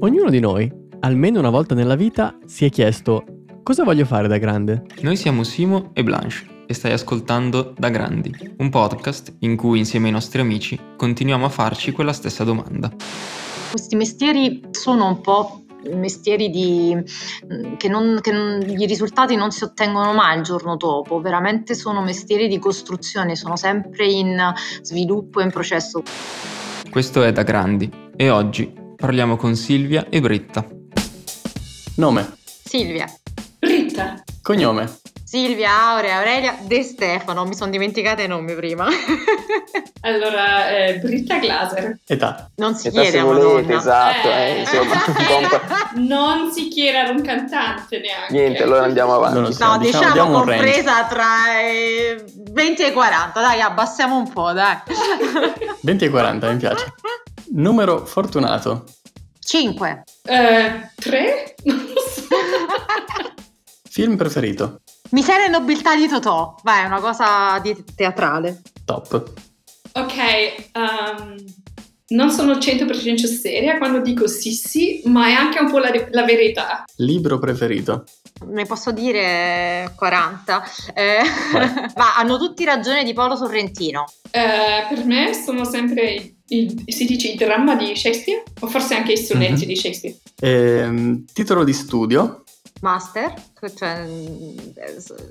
Ognuno di noi, almeno una volta nella vita, si è chiesto cosa voglio fare da grande? Noi siamo Simo e Blanche e stai ascoltando Da Grandi, un podcast in cui insieme ai nostri amici continuiamo a farci quella stessa domanda. Questi mestieri sono un po' mestieri di, che, non, che non, i risultati non si ottengono mai il giorno dopo, veramente sono mestieri di costruzione, sono sempre in sviluppo e in processo. Questo è Da Grandi e oggi parliamo con Silvia e Britta. Nome. Silvia. Britta. Cognome. Silvia, Aurea, Aurelia, De Stefano, mi sono dimenticata i nomi prima. allora, eh, Britta Glaser. Età. Non si Età chiede se volete, esatto, eh, insomma, Non si chiede ad un cantante neanche. Niente, allora andiamo avanti. So, no, diciamo, diciamo compresa tra i 20 e i 40, dai, abbassiamo un po', dai. 20 e 40, mi piace. Numero fortunato. 5. 3? Eh, non lo so. Film preferito. Miseria e nobiltà di Totò. Vai, è una cosa di teatrale. Top. Ok, um, non sono 100% seria quando dico sì sì, ma è anche un po' la, la verità. Libro preferito? Ne posso dire 40. Eh, ma hanno tutti ragione di Paolo Sorrentino. Eh, per me sono sempre, il, si dice, il dramma di Shakespeare, o forse anche i sonetti mm-hmm. di Shakespeare. Eh, titolo di studio? Master, cioè,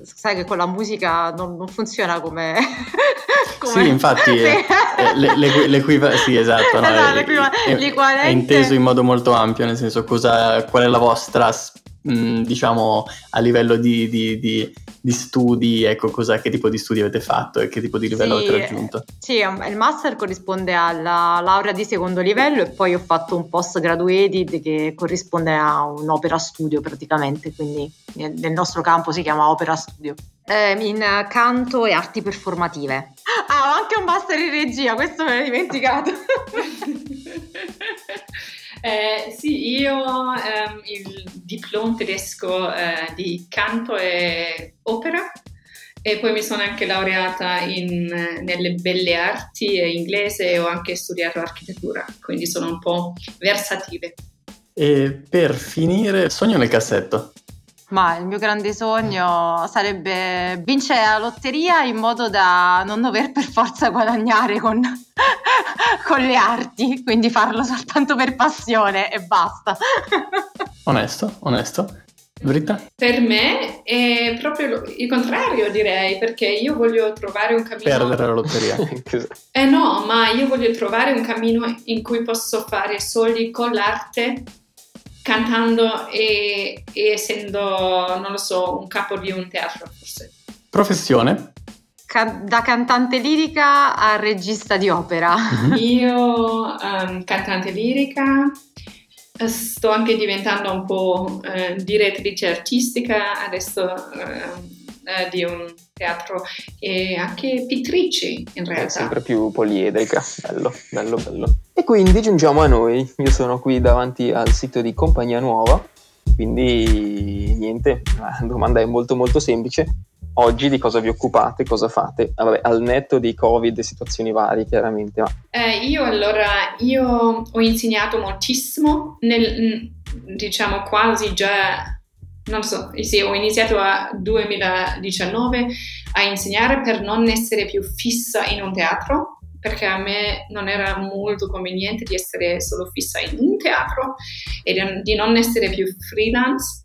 sai che con la musica non, non funziona come, come... Sì, infatti è, è, le, le, l'equiva... sì, esatto, no, è, è, inteso in modo molto ampio, nel senso cosa, qual è la vostra mh, diciamo a livello di, di, di, di studi, ecco che tipo di studi avete fatto e che tipo di livello sì, avete raggiunto? Sì, il master corrisponde alla laurea di secondo livello e poi ho fatto un post graduated che corrisponde a un'opera studio praticamente, quindi nel nostro campo si chiama opera studio. Eh, in canto e arti performative. Ah, ho anche un master in regia, questo me l'ho dimenticato. Eh, sì, io ehm, il diploma tedesco eh, di canto e opera e poi mi sono anche laureata in, nelle belle arti e inglese e ho anche studiato architettura, quindi sono un po' versatile. E per finire, sogno nel cassetto. Ma il mio grande sogno sarebbe vincere la lotteria in modo da non dover per forza guadagnare con, con le arti, quindi farlo soltanto per passione e basta. Onesto, onesto. Britta? Per me è proprio il contrario, direi, perché io voglio trovare un cammino. Perdere la lotteria. eh no, ma io voglio trovare un cammino in cui posso fare soldi con l'arte cantando e, e, essendo, non lo so, un capo di un teatro forse. Professione? Da cantante lirica a regista di opera. Mm-hmm. Io um, cantante lirica, sto anche diventando un po' eh, direttrice artistica, adesso eh, eh, di un teatro e anche pittrici in realtà. È sempre più poliedrica, bello, bello, bello. E quindi giungiamo a noi, io sono qui davanti al sito di Compagnia Nuova, quindi niente, la domanda è molto molto semplice. Oggi di cosa vi occupate, cosa fate? Ah, vabbè, al netto di Covid e situazioni varie, chiaramente. Ma... Eh, io allora, io ho insegnato moltissimo, nel, diciamo quasi già non so, sì, ho iniziato a 2019 a insegnare per non essere più fissa in un teatro, perché a me non era molto conveniente di essere solo fissa in un teatro e di non essere più freelance.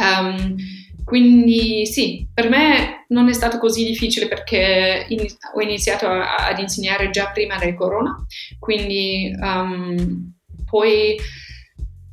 Um, quindi sì, per me non è stato così difficile perché in, ho iniziato a, ad insegnare già prima del corona, quindi um, poi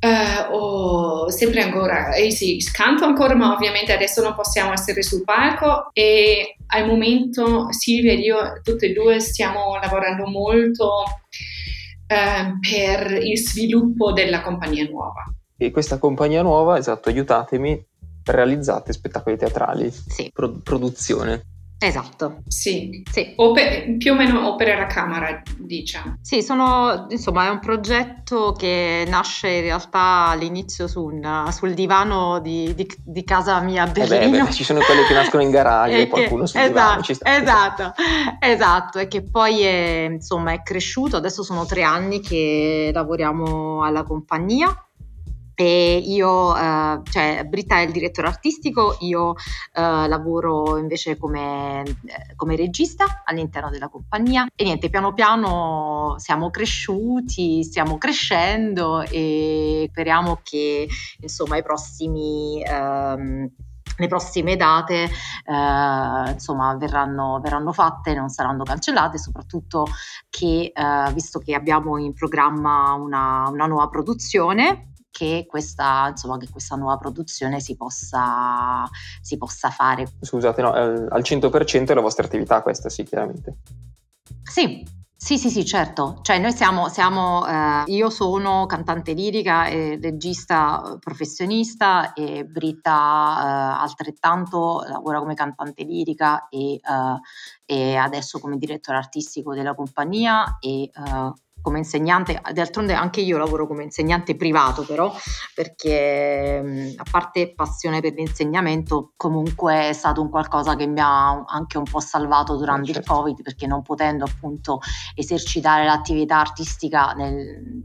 Uh, o sempre ancora, eh sì, canto ancora, ma ovviamente adesso non possiamo essere sul palco e al momento Silvia ed io tutte e due stiamo lavorando molto uh, per il sviluppo della compagnia nuova. E questa compagnia nuova, esatto, aiutatemi, realizzate spettacoli teatrali, sì. pro- produzione. Esatto. Sì, sì. Oper- più o meno opere da camera, diciamo. Sì, sono, insomma, è un progetto che nasce in realtà all'inizio su un, sul divano di, di, di, casa mia a Berlino. Eh beh, beh, ci sono quelli che nascono in garage e, qualcuno sul esatto, divano ci sta. Esatto, esatto, e che poi è, insomma, è cresciuto, adesso sono tre anni che lavoriamo alla compagnia e io, eh, cioè Britta è il direttore artistico, io eh, lavoro invece come, eh, come, regista all'interno della compagnia. E niente, piano piano siamo cresciuti, stiamo crescendo e speriamo che insomma i prossimi... Ehm, le prossime date eh, insomma verranno, verranno, fatte, non saranno cancellate, soprattutto che eh, visto che abbiamo in programma una, una nuova produzione che questa, insomma, che questa nuova produzione si possa, si possa fare. Scusate, no, al 100% è la vostra attività questa, sì, chiaramente. Sì, sì, sì, sì, certo. Cioè, noi siamo, siamo eh, io sono cantante lirica e regista professionista e Britta eh, altrettanto lavora come cantante lirica e, eh, e, adesso come direttore artistico della compagnia e eh, come insegnante, d'altronde anche io lavoro come insegnante privato però, perché a parte passione per l'insegnamento, comunque è stato un qualcosa che mi ha anche un po' salvato durante certo. il Covid, perché non potendo appunto esercitare l'attività artistica nel,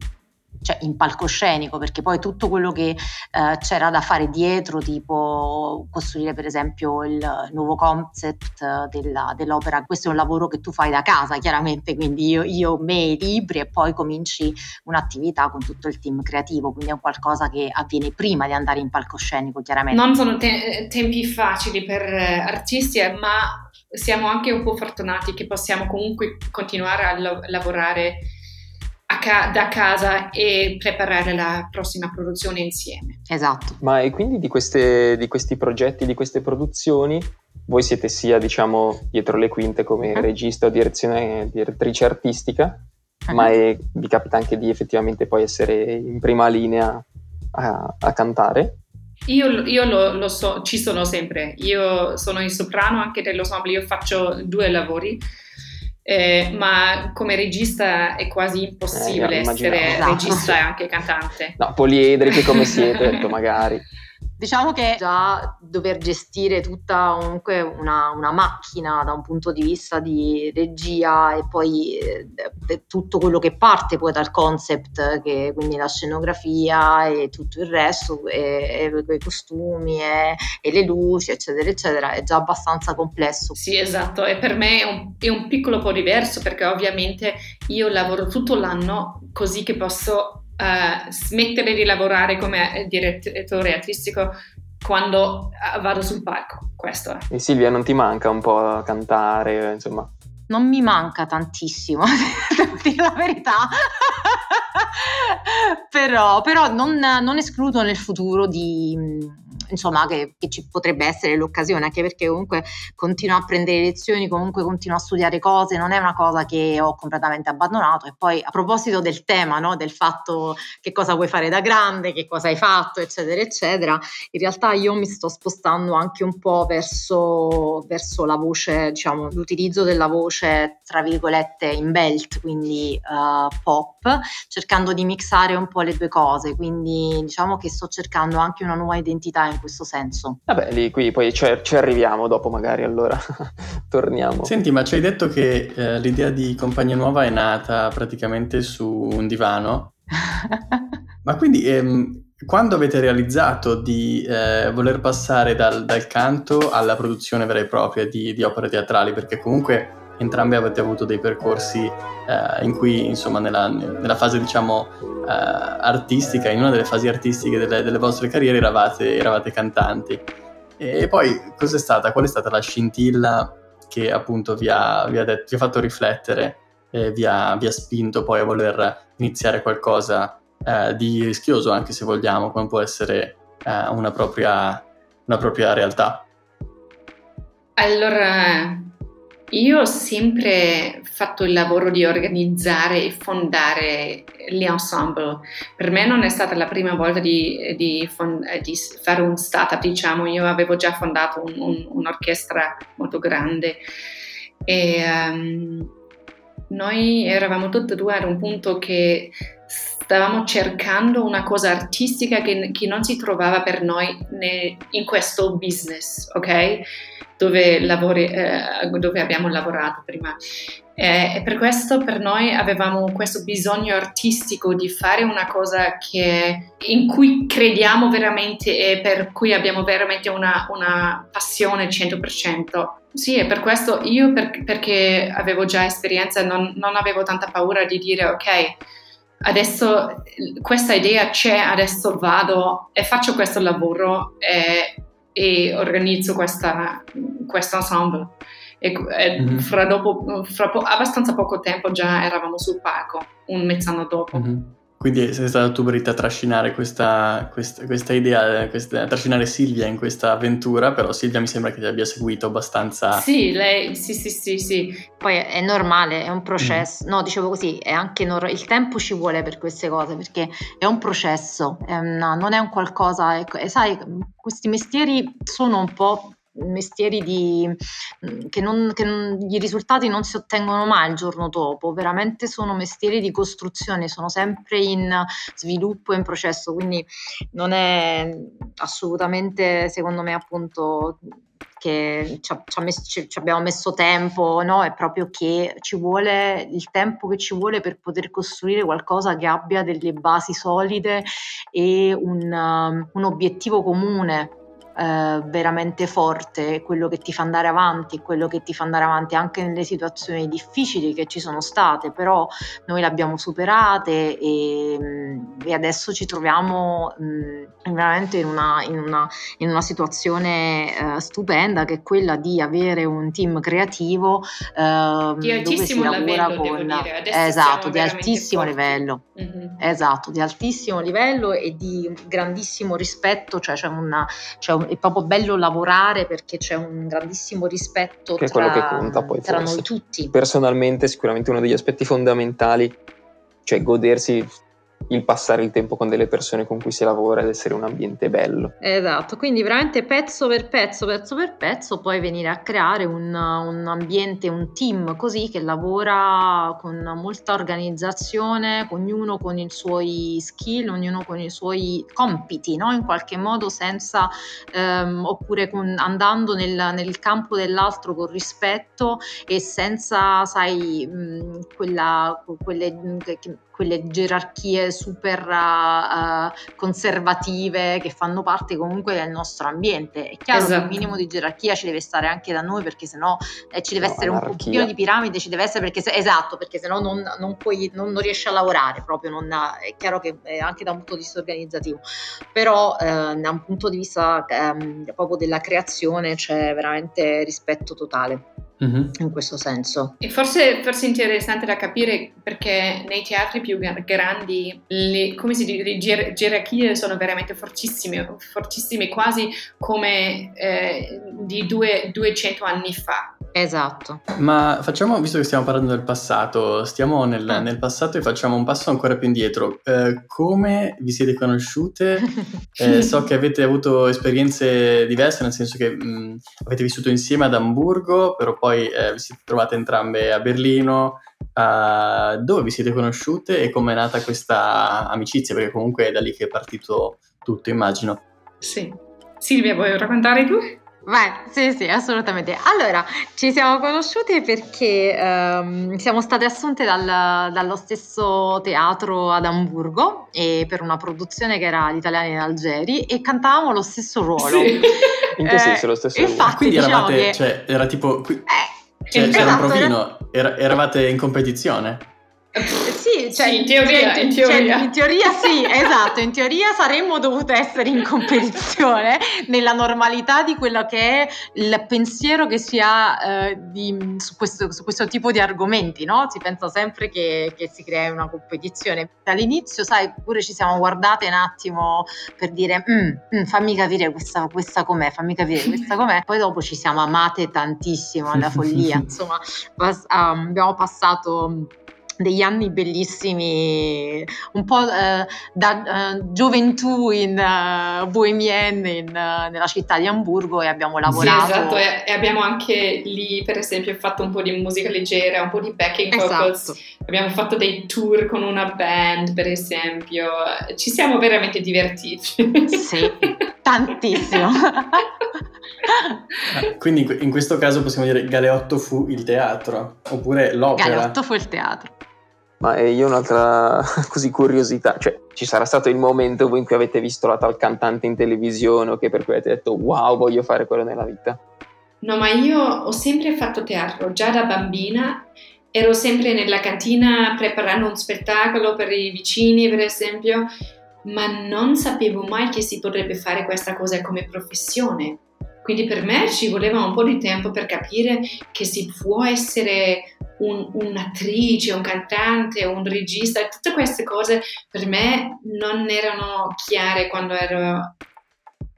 cioè in palcoscenico, perché poi tutto quello che eh, c'era da fare dietro, tipo costruire per esempio il nuovo concept della, dell'opera, questo è un lavoro che tu fai da casa chiaramente, quindi io, io me i libri e poi cominci un'attività con tutto il team creativo, quindi è un qualcosa che avviene prima di andare in palcoscenico chiaramente. Non sono te- tempi facili per eh, artisti, eh, ma siamo anche un po' fortunati che possiamo comunque continuare a lo- lavorare ca- da casa e preparare la prossima produzione insieme. Esatto. Ma e quindi di, queste, di questi progetti, di queste produzioni, voi siete sia diciamo dietro le quinte come uh-huh. regista o direttrice artistica, uh-huh. ma è, vi capita anche di effettivamente poi essere in prima linea a, a cantare? Io, io lo, lo, so, ci sono sempre. Io sono in soprano anche dell'ensemble, io faccio due lavori eh, ma come regista è quasi impossibile eh, essere esatto. regista e anche cantante. No, poliedrici come siete, detto magari. Diciamo che già dover gestire tutta comunque una, una, macchina da un punto di vista di regia e poi eh, tutto quello che parte poi dal concept, che quindi la scenografia e tutto il resto, e, e i costumi e, e, le luci, eccetera, eccetera, è già abbastanza complesso. Sì, esatto, e per me è un, è un piccolo po' diverso perché ovviamente io lavoro tutto l'anno così che posso uh, smettere di lavorare come direttore artistico quando uh, vado sul palco. Questo è. E Silvia, non ti manca un po' cantare, insomma? Non mi manca tantissimo, devo dire la verità. però, però non, non, escludo nel futuro di insomma che, che, ci potrebbe essere l'occasione, anche perché comunque continuo a prendere lezioni, comunque continuo a studiare cose, non è una cosa che ho completamente abbandonato. E poi a proposito del tema, no, del fatto che cosa vuoi fare da grande, che cosa hai fatto, eccetera, eccetera, in realtà io mi sto spostando anche un po' verso, verso la voce, diciamo, l'utilizzo della voce, tra virgolette, in belt, quindi uh, pop, cercando di mixare un po' le due cose. Quindi diciamo che sto cercando anche una nuova identità in questo senso. Vabbè, lì qui poi ci, ci arriviamo dopo magari, allora torniamo. Senti, ma ci hai detto che eh, l'idea di Compagnia Nuova è nata praticamente su un divano? ma quindi ehm, quando avete realizzato di eh, voler passare dal, dal, canto alla produzione vera e propria di, di opere teatrali? Perché comunque entrambi avete avuto dei percorsi eh, in cui, insomma, nella, nella fase, diciamo, eh, artistica, in una delle fasi artistiche delle, delle vostre carriere eravate, eravate, cantanti. E poi cos'è stata? Qual è stata la scintilla che appunto vi ha, vi ha, detto, vi ha fatto riflettere e vi ha, vi ha, spinto poi a voler iniziare qualcosa eh, di rischioso, anche se vogliamo, come può essere eh, una propria, una propria realtà? Allora, io ho sempre fatto il lavoro di organizzare e fondare gli ensemble. Per me non è stata la prima volta di, di, di fare un startup, diciamo, io avevo già fondato un, un, un'orchestra molto grande e um, noi eravamo tutti e due ad un punto che stavamo cercando una cosa artistica che, che non si trovava per noi ne, in questo business, ok? Dove, lavori, eh, dove abbiamo lavorato prima. Eh, e per questo per noi avevamo questo bisogno artistico di fare una cosa che, in cui crediamo veramente e per cui abbiamo veramente una, una passione 100%. Sì, e per questo io, per, perché avevo già esperienza, non, non, avevo tanta paura di dire, ok, adesso questa idea c'è, adesso vado e faccio questo lavoro e, e organizzo questa, questo ensemble. E, e mm-hmm. fra, dopo, fra po- abbastanza poco tempo già eravamo sul palco, un mezz'anno dopo. Mm-hmm. Quindi sei stata tu Britta a trascinare questa, questa, questa idea, questa, a trascinare Silvia in questa avventura, però Silvia mi sembra che ti abbia seguito abbastanza. Sì, lei, sì, sì, sì, sì. Poi è normale, è un processo, mm. no, dicevo così, è anche nor- il tempo ci vuole per queste cose, perché è un processo, è una, non è un qualcosa, ecco, e sai, questi mestieri sono un po' mestieri di, mm, che, non, che non, i risultati non si ottengono mai il giorno dopo, veramente sono mestieri di costruzione, sono sempre in sviluppo e in processo, quindi non è assolutamente secondo me appunto che ci, ci, ci, abbiamo messo tempo, no? È proprio che ci vuole il tempo che ci vuole per poter costruire qualcosa che abbia delle basi solide e un, um, un obiettivo comune eh, veramente forte, quello che ti fa andare avanti, quello che ti fa andare avanti anche nelle situazioni difficili che ci sono state, però noi le abbiamo superate e, mm, e adesso ci troviamo mh, mm, veramente in una, in una, in una situazione eh, stupenda che è quella di avere un team creativo eh, di lavora livello, con esatto, di altissimo forti. livello. Mm-hmm. Esatto, di altissimo livello e di grandissimo rispetto, cioè c'è, una, c'è un, è proprio bello lavorare perché c'è un grandissimo rispetto che tra, che conta, poi, tra noi tutti. Personalmente sicuramente uno degli aspetti fondamentali, cioè godersi il passare il tempo con delle persone con cui si lavora ed essere un ambiente bello. Esatto, quindi veramente pezzo per pezzo, pezzo per pezzo, poi venire a creare un, un ambiente, un team così che lavora con molta organizzazione, ognuno con i suoi skill, ognuno con i suoi compiti, no? in qualche modo senza, ehm, oppure con, andando nel, nel, campo dell'altro con rispetto e senza, sai, mh, quella, quelle, quelle gerarchie super uh, conservative che fanno parte comunque del nostro ambiente. È chiaro esatto. che un esatto. minimo di gerarchia ci deve stare anche da noi perché sennò eh, ci deve no, essere anarchia. un pochino di piramide, ci deve essere perché se, esatto, perché sennò non, non, puoi, non, non riesci a lavorare proprio, non, è chiaro che è anche da un punto di vista organizzativo, però eh, da un punto di vista eh, proprio della creazione c'è veramente rispetto totale. Mm-hmm. in questo senso. E forse, forse interessante da capire perché nei teatri più grandi le, come si dice, le ger- gerarchie sono veramente fortissime, fortissime quasi come eh, di due, 200 anni fa. Esatto. Ma facciamo, visto che stiamo parlando del passato, stiamo nel, ah. nel passato e facciamo un passo ancora più indietro. Eh, come vi siete conosciute? Eh, so che avete avuto esperienze diverse, nel senso che mh, avete vissuto insieme ad Amburgo, però poi eh, vi siete trovate entrambe a Berlino. Uh, dove vi siete conosciute e come è nata questa amicizia? Perché comunque è da lì che è partito tutto, immagino. Sì. Silvia, vuoi raccontare tu? Vai, sì, sì, assolutamente. Allora, ci siamo conosciute perché um, siamo state assunte dal, dallo stesso teatro ad Amburgo e per una produzione che era Gli italiani in Algeri e cantavamo lo stesso ruolo. Sì. In che senso lo stesso ruolo? Infatti, Quindi diciamo eravate, che... cioè, era tipo... Qui... Eh, cioè, esatto, c'era un provino, era, eravate in competizione? Sì, sì, cioè, sì, in teoria, cioè, in teoria. Cioè, in teoria sì, esatto, in teoria saremmo dovute essere in competizione nella normalità di quello che è il pensiero che si ha eh, di, su, questo, su, questo, tipo di argomenti, no? Si pensa sempre che, che si crea una competizione. All'inizio, sai, pure ci siamo guardate un attimo per dire mm, mm, fammi capire questa, questa com'è, fammi capire questa com'è. Poi dopo ci siamo amate tantissimo alla follia, insomma, pas- um, abbiamo passato degli anni bellissimi, un po' eh, da uh, gioventù in uh, bohemienne in, uh, nella città di Amburgo e abbiamo lavorato. Sì, esatto, e, e, abbiamo anche lì, per esempio, fatto un po' di musica leggera, un po' di backing vocals. Esatto. Abbiamo fatto dei tour con una band, per esempio. Ci siamo veramente divertiti. Sì, tantissimo. Quindi in questo caso possiamo dire Galeotto fu il teatro, oppure l'opera. Galeotto fu il teatro. Ma io un'altra così curiosità, cioè ci sarà stato il momento in cui avete visto la tal cantante in televisione o che per cui avete detto wow voglio fare quello nella vita? No, ma io ho sempre fatto teatro, già da bambina ero sempre nella cantina preparando un spettacolo per i vicini per esempio, ma non sapevo mai che si potrebbe fare questa cosa come professione. Quindi per me ci voleva un po' di tempo per capire che si può essere un, un'attrice, un cantante, un regista, tutte queste cose per me non erano chiare quando ero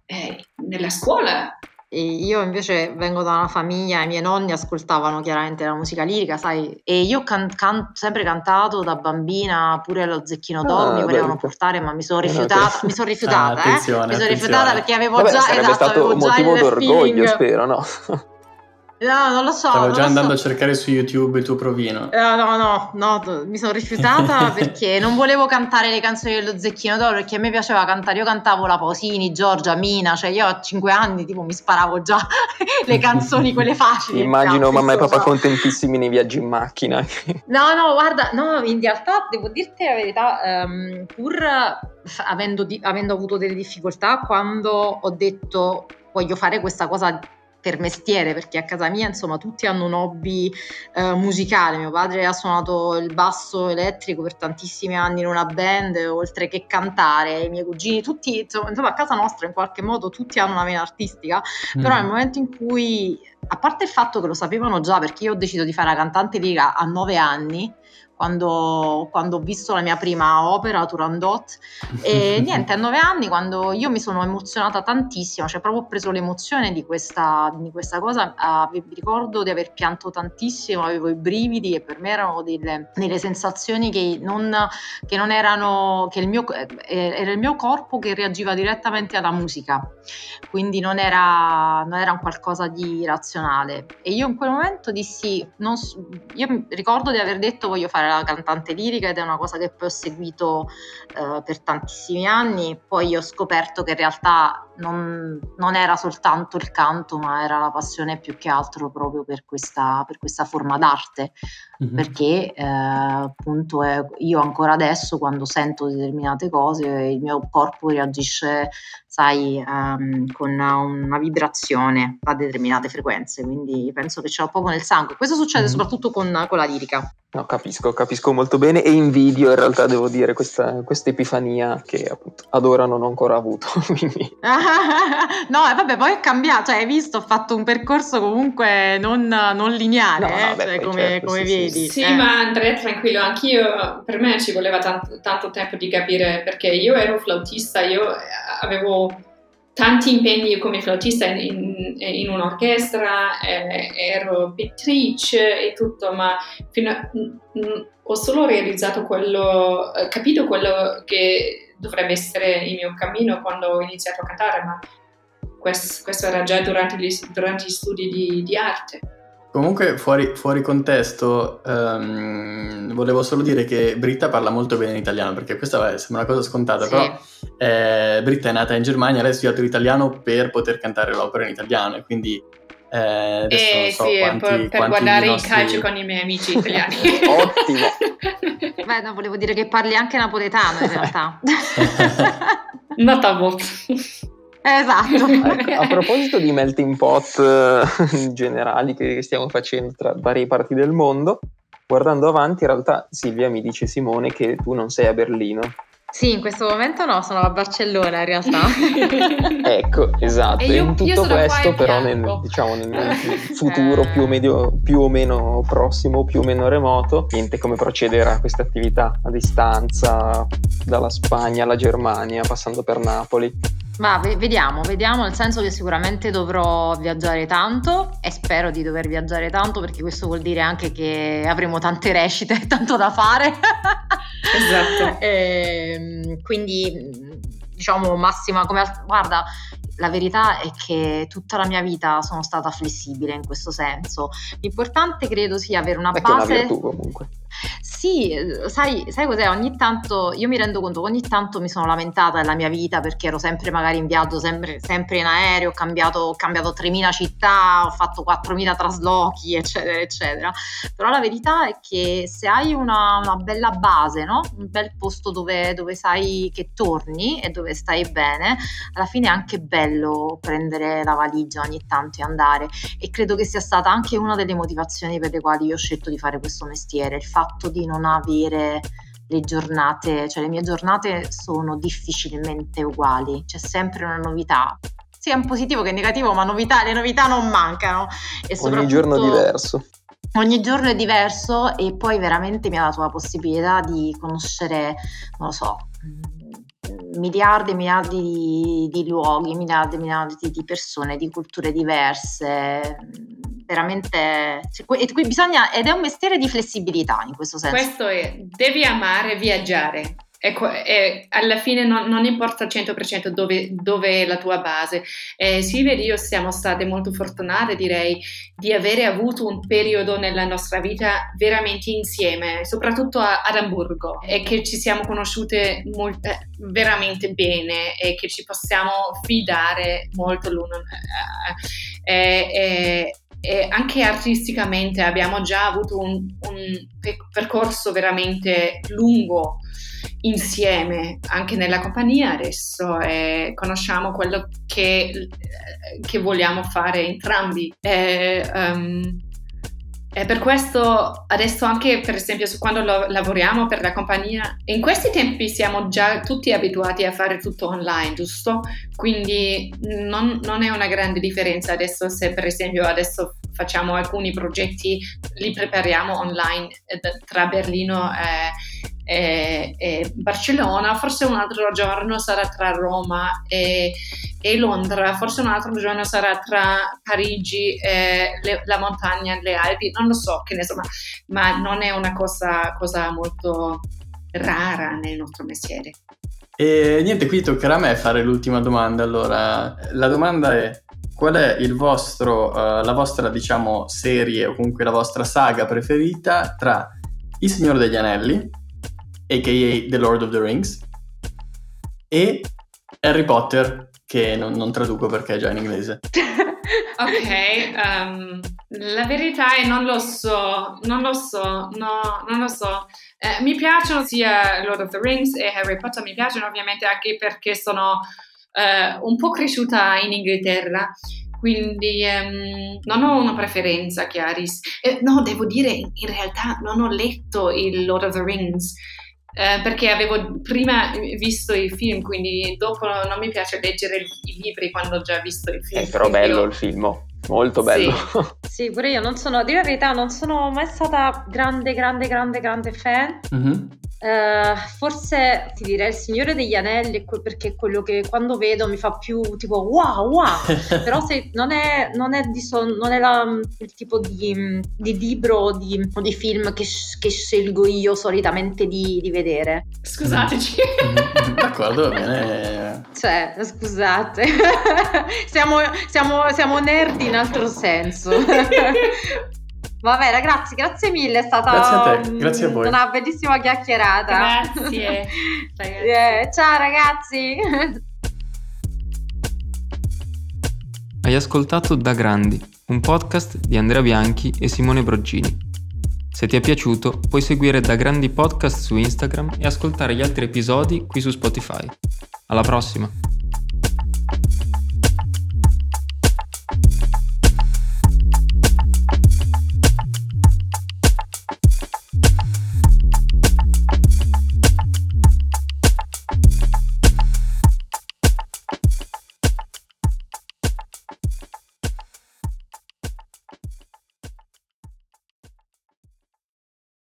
eh, nella scuola. E io invece vengo da una famiglia, i miei nonni ascoltavano chiaramente la musica lirica, sai, e io ho can- can- sempre cantato da bambina, pure lo zecchino d'oro ah, mi volevano portare, ma mi sono rifiutata, mi sono rifiutata, ah, eh? mi sono rifiutata perché avevo Vabbè, già, esatto, stato un motivo d'orgoglio, feeling. spero, no? No, non lo so. Stavo già andando so. a cercare su YouTube il tuo provino. Uh, no, no, no, mi sono rifiutata perché non volevo cantare le canzoni dello Zecchino d'Oro perché a me piaceva cantare. Io cantavo la Pausini, Giorgia, Mina, cioè io a 5 anni tipo mi sparavo già le canzoni, quelle facili. Immagino mamma e papà contentissimi nei viaggi in macchina. no, no, guarda, no, in realtà devo dirti la verità, um, pur avendo, di- avendo avuto delle difficoltà quando ho detto voglio fare questa cosa per mestiere, perché a casa mia insomma tutti hanno un hobby eh, musicale. Mio padre ha suonato il basso elettrico per tantissimi anni in una band, oltre che cantare, i miei cugini, tutti insomma, a casa nostra in qualche modo tutti hanno una vena artistica, mm. però nel momento in cui, a parte il fatto che lo sapevano già, perché io ho deciso di fare la cantante lirica a nove anni, quando, quando, ho visto la mia prima opera, Turandot. E niente, a nove anni, quando io mi sono emozionata tantissimo, cioè proprio ho preso l'emozione di questa, di questa cosa, uh, vi ricordo di aver pianto tantissimo, avevo i brividi e per me erano delle, delle sensazioni che non, che non erano, che il mio, eh, era il mio corpo che reagiva direttamente alla musica, quindi non era, non era un qualcosa di razionale. E io in quel momento dissi, non, io ricordo di aver detto voglio fare la cantante lirica ed è una cosa che poi ho seguito eh, per tantissimi anni. Poi ho scoperto che in realtà non, non, era soltanto il canto, ma era la passione più che altro proprio per questa, per questa forma d'arte. Mm-hmm. Perché eh, appunto è, io ancora adesso quando sento determinate cose il mio corpo reagisce sai, um, con una vibrazione a determinate frequenze, quindi penso che ce l'ho poco nel sangue. Questo succede mm. soprattutto con, con, la lirica. No, capisco, capisco molto bene e invidio in realtà, devo dire, questa epifania che appunto ad ora non ho ancora avuto. Quindi... no, vabbè, poi è cambiato, cioè, hai visto, ho fatto un percorso comunque non, non lineare, no, eh, no, cioè, come, certo, come sì, vedi. Sì, eh. ma Andrea, tranquillo, anch'io, per me ci voleva tanto, tanto tempo di capire perché io ero flautista, io avevo tanti impegni come flautista in, in, in un'orchestra, eh, ero pittrice e tutto, ma a, mh, mm, ho solo realizzato quello, eh, capito quello che dovrebbe essere il mio cammino quando ho iniziato a cantare, ma questo, questo era già durante gli, durante gli studi di, di arte. Comunque, fuori, fuori contesto, um, volevo solo dire che Britta parla molto bene in italiano, perché questa vabbè, sembra una cosa scontata, sì. però eh, Britta è nata in Germania, lei ha studiato l'italiano per poter cantare l'opera in italiano, e quindi eh, adesso eh, non so sì, quanti, per, per guardare nostri... il calcio con i miei amici italiani. Ottimo! Beh, no, volevo dire che parli anche napoletano in realtà. Not a. Esatto. Ecco, a proposito di melting pot eh, generali che stiamo facendo tra varie parti del mondo, guardando avanti, in realtà Silvia mi dice Simone che tu non sei a Berlino. Sì, in questo momento no, sono a Barcellona in realtà. ecco, esatto. E io, in tutto questo, però, nel, diciamo, nel futuro più o, medio, più o, meno prossimo, più o meno remoto, niente come procedere a questa attività a distanza dalla Spagna alla Germania, passando per Napoli. Ma vediamo, vediamo, nel senso che sicuramente dovrò viaggiare tanto e spero di dover viaggiare tanto perché questo vuol dire anche che avremo tante recite e tanto da fare. Esatto. e, ehm, quindi diciamo massima come guarda la verità è che tutta la mia vita sono stata flessibile in questo senso. L'importante credo sia avere una è base. È una virtù comunque. Sì, sai, sai cos'è? Ogni tanto io mi rendo conto che ogni tanto mi sono lamentata della mia vita perché ero sempre magari in viaggio, sempre, sempre in aereo, ho cambiato, ho cambiato 3.000 città, ho fatto 4.000 traslochi, eccetera, eccetera. Però la verità è che se hai una, una bella base, no? un bel posto dove, dove sai che torni e dove stai bene, alla fine è anche bello prendere la valigia ogni tanto e andare. E credo che sia stata anche una delle motivazioni per le quali io ho scelto di fare questo mestiere, il fatto di non avere le giornate, cioè le mie giornate sono difficilmente uguali, c'è sempre una novità, sia in positivo che in negativo, ma novità, le novità non mancano. E ogni giorno diverso. Ogni giorno è diverso e poi veramente mi ha dato la possibilità di conoscere, non lo so, mm, miliardi e miliardi di, di luoghi, miliardi e miliardi di persone, di culture diverse, veramente e qui bisogna ed è un mestiere di flessibilità in questo senso. Questo è, devi amare viaggiare. Ecco, eh, alla fine non, non, importa al 100% dove, dove, è la tua base. Eh, Silvia e io siamo state molto fortunate, direi, di avere avuto un periodo nella nostra vita veramente insieme, soprattutto a, ad Amburgo, e che ci siamo conosciute molt, eh, veramente bene e che ci possiamo fidare molto l'uno. Eh, eh, eh e anche artisticamente abbiamo già avuto un, un percorso veramente lungo insieme anche nella compagnia. Adesso e conosciamo quello che, che vogliamo fare entrambi. E, um, e per questo adesso anche per esempio quando lo, lavoriamo per la compagnia, in questi tempi siamo già tutti abituati a fare tutto online, giusto? Quindi non, non è una grande differenza adesso se per esempio adesso facciamo alcuni progetti, li prepariamo online eh, tra Berlino e e, e Barcellona, forse un altro giorno sarà tra Roma e, e, Londra, forse un altro giorno sarà tra Parigi e le, la montagna, le Alpi, non lo so, che ne so, ma, ma non è una cosa, cosa molto rara nel nostro mestiere. E niente, qui toccherà a me fare l'ultima domanda. Allora, la domanda è: qual è il vostro, uh, la vostra, diciamo, serie o comunque la vostra saga preferita tra Il Signore degli Anelli, a.k.a. The Lord of the Rings, e Harry Potter, che non, non traduco perché è già in inglese. ok, um, la verità è non lo so, non lo so, no, non lo so. Eh, mi piacciono sia Lord of the Rings e Harry Potter, mi piacciono ovviamente anche perché sono eh, un po' cresciuta in Inghilterra quindi um, non ho una preferenza, Chiaris. Eh, no, devo dire, in realtà non ho letto il Lord of the Rings eh, perché avevo prima visto i film, quindi dopo non mi piace leggere i libri quando ho già visto i film. È però bello io... il film, molto bello. Sì. sì, pure io non sono, la verità, non sono mai stata grande, grande, grande, grande fan. Mm-hmm. Uh, forse ti direi il Signore degli Anelli perché è quello che quando vedo mi fa più tipo wow wow! Però se non è, non è, di son, non è la, il tipo di, di libro o di, di film che, che, scelgo io solitamente di, di vedere. Scusateci. Mm-hmm. d'accordo va bene. Cioè scusate. Siamo, siamo, siamo nerd in altro senso Vabbè ragazzi, grazie mille, è stata grazie a te, grazie a voi. una bellissima chiacchierata. Grazie. eh, ciao ragazzi. Hai ascoltato Da Grandi, un podcast di Andrea Bianchi e Simone Broggini. Se ti è piaciuto, puoi seguire Da Grandi Podcast su Instagram e ascoltare gli altri episodi qui su Spotify. Alla prossima!